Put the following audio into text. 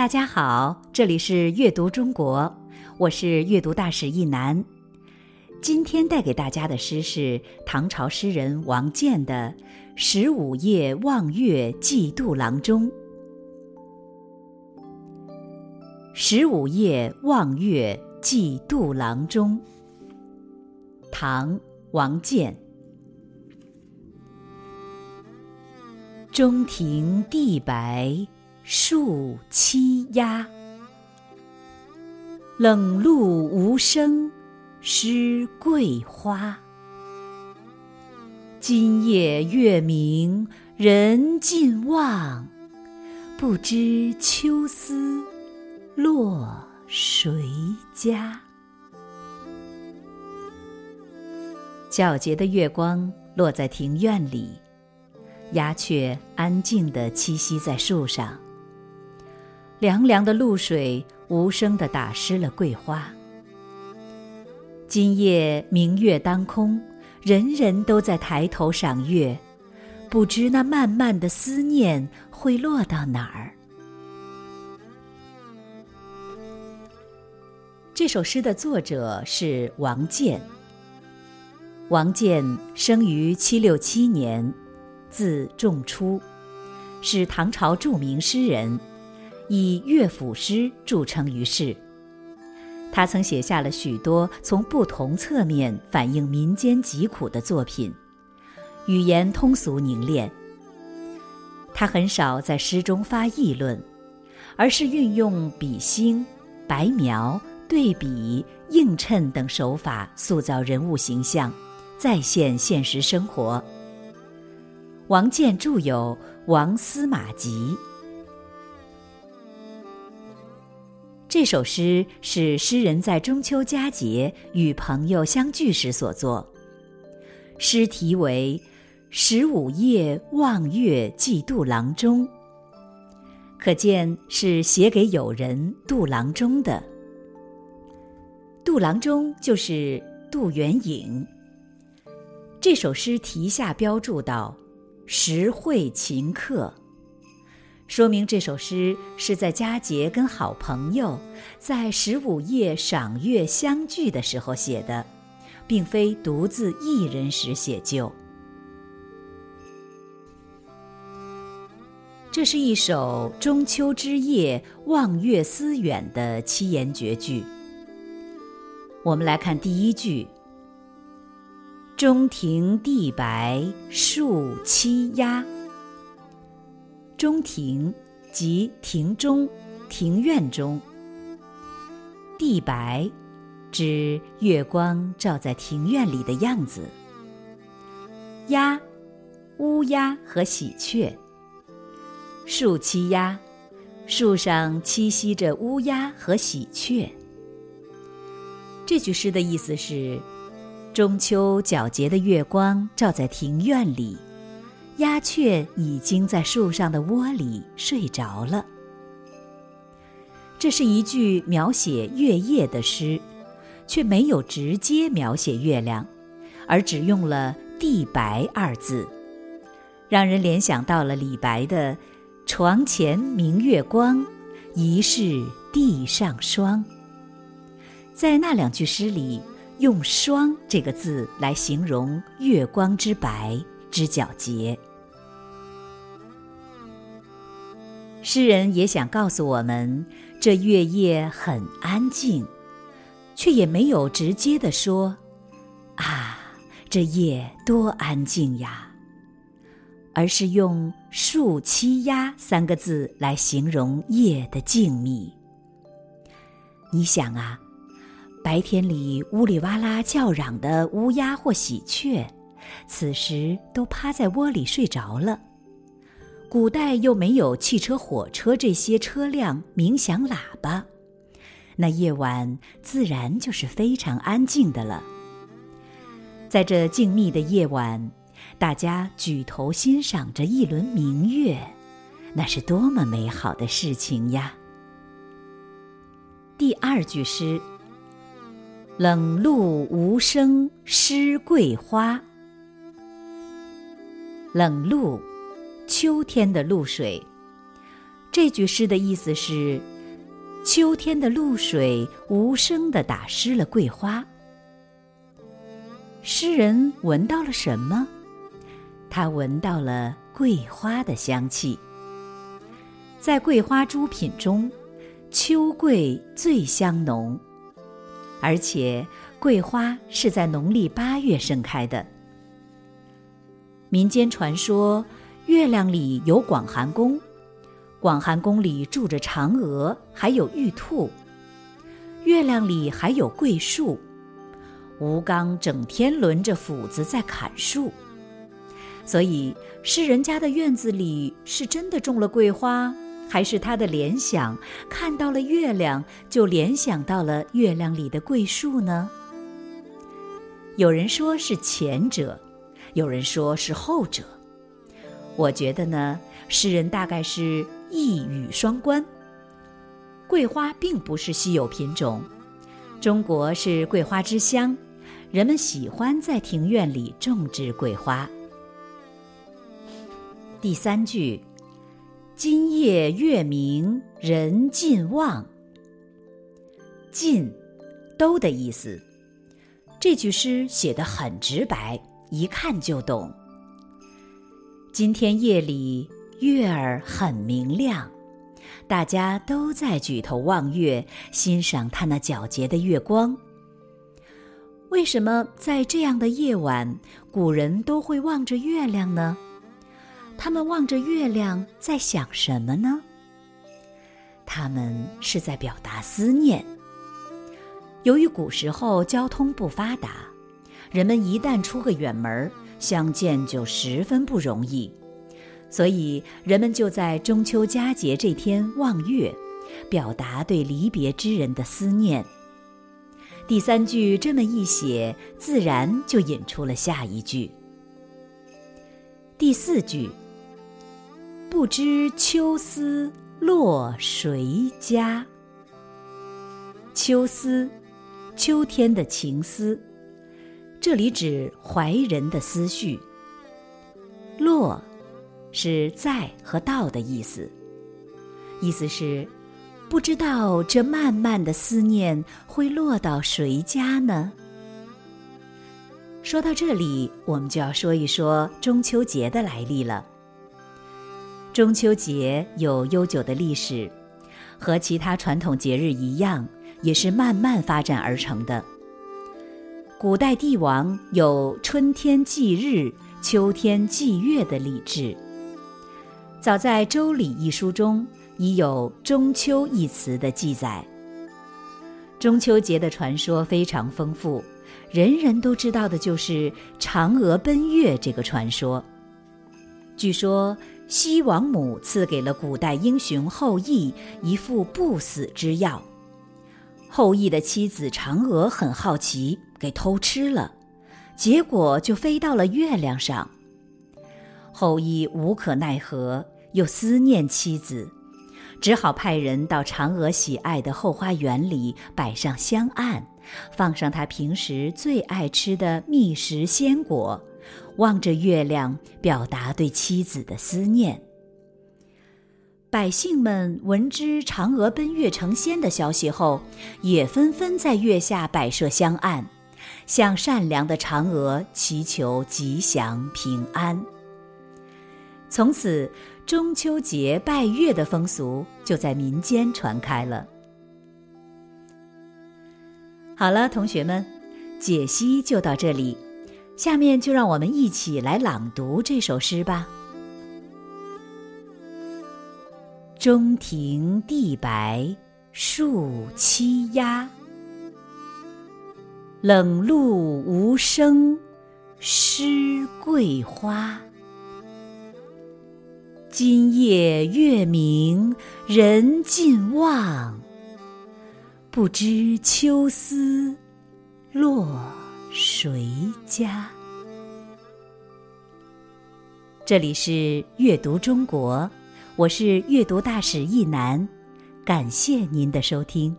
大家好，这里是阅读中国，我是阅读大使一南。今天带给大家的诗是唐朝诗人王建的《十五夜望月寄杜郎中》。《十五夜望月寄杜郎中》，唐·王建。中庭地白。树栖鸦，冷露无声湿桂花。今夜月明人尽望，不知秋思落谁家。皎洁的月光落在庭院里，鸦雀安静地栖息在树上。凉凉的露水无声地打湿了桂花。今夜明月当空，人人都在抬头赏月，不知那漫漫的思念会落到哪儿。这首诗的作者是王建。王建生于七六七年，字仲初，是唐朝著名诗人。以乐府诗著称于世。他曾写下了许多从不同侧面反映民间疾苦的作品，语言通俗凝练。他很少在诗中发议论，而是运用比兴、白描、对比、映衬等手法塑造人物形象，再现现实生活。王建著有《王司马集》。这首诗是诗人在中秋佳节与朋友相聚时所作。诗题为《十五夜望月寄杜郎中》，可见是写给友人杜郎中的。杜郎中就是杜元颖。这首诗题下标注道：“实会勤客。”说明这首诗是在佳节跟好朋友在十五夜赏月相聚的时候写的，并非独自一人时写就。这是一首中秋之夜望月思远的七言绝句。我们来看第一句：“中庭地白树栖鸦。”中庭，即庭中、庭院中。地白，指月光照在庭院里的样子。鸦，乌鸦和喜鹊。树栖鸦，树上栖息着乌鸦和喜鹊。这句诗的意思是：中秋皎洁的月光照在庭院里。鸦雀已经在树上的窝里睡着了。这是一句描写月夜的诗，却没有直接描写月亮，而只用了“地白”二字，让人联想到了李白的“床前明月光，疑是地上霜”。在那两句诗里，用“霜”这个字来形容月光之白之皎洁。诗人也想告诉我们，这月夜很安静，却也没有直接的说：“啊，这夜多安静呀！”而是用“树栖鸦”三个字来形容夜的静谧。你想啊，白天里呜里哇啦叫嚷的乌鸦或喜鹊，此时都趴在窝里睡着了。古代又没有汽车、火车这些车辆鸣响喇叭，那夜晚自然就是非常安静的了。在这静谧的夜晚，大家举头欣赏着一轮明月，那是多么美好的事情呀！第二句诗：“冷露无声湿桂花。”冷露。秋天的露水，这句诗的意思是：秋天的露水无声地打湿了桂花。诗人闻到了什么？他闻到了桂花的香气。在桂花诸品中，秋桂最香浓，而且桂花是在农历八月盛开的。民间传说，月亮里有广寒宫，广寒宫里住着嫦娥，还有玉兔。月亮里还有桂树，吴刚整天抡着斧子在砍树，所以诗人家的院子里是真的种了桂花。还是他的联想，看到了月亮，就联想到了月亮里的桂树呢？有人说是前者，有人说是后者。我觉得呢，诗人大概是一语双关。桂花并不是稀有品种，中国是桂花之乡，人们喜欢在庭院里种植桂花。第三句。今夜月明人尽望。尽，都的意思。这句诗写得很直白，一看就懂。今天夜里月儿很明亮，大家都在举头望月，欣赏它那皎洁的月光。为什么在这样的夜晚，古人都会望着月亮呢？他们望着月亮，在想什么呢？他们是在表达思念。由于古时候交通不发达，人们一旦出个远门儿，相见就十分不容易，所以人们就在中秋佳节这天望月，表达对离别之人的思念。第三句这么一写，自然就引出了下一句。第四句。不知秋思落谁家？秋思，秋天的情思，这里指怀人的思绪。落，是在和到的意思，意思是不知道这漫漫的思念会落到谁家呢？说到这里，我们就要说一说中秋节的来历了。中秋节有悠久的历史，和其他传统节日一样，也是慢慢发展而成的。古代帝王有春天祭日、秋天祭月的礼制。早在《周礼》一书中，已有“中秋”一词的记载。中秋节的传说非常丰富，人人都知道的就是嫦娥奔月这个传说。据说。西王母赐给了古代英雄后羿一副不死之药，后羿的妻子嫦娥很好奇，给偷吃了，结果就飞到了月亮上。后羿无可奈何，又思念妻子，只好派人到嫦娥喜爱的后花园里摆上香案，放上他平时最爱吃的蜜食鲜果。望着月亮，表达对妻子的思念。百姓们闻知嫦娥奔月成仙的消息后，也纷纷在月下摆设香案，向善良的嫦娥祈求吉祥平安。从此，中秋节拜月的风俗就在民间传开了。好了，同学们，解析就到这里。下面就让我们一起来朗读这首诗吧。中庭地白树栖鸦，冷露无声湿桂花。今夜月明人尽望，不知秋思落。谁家？这里是阅读中国，我是阅读大使易楠，感谢您的收听。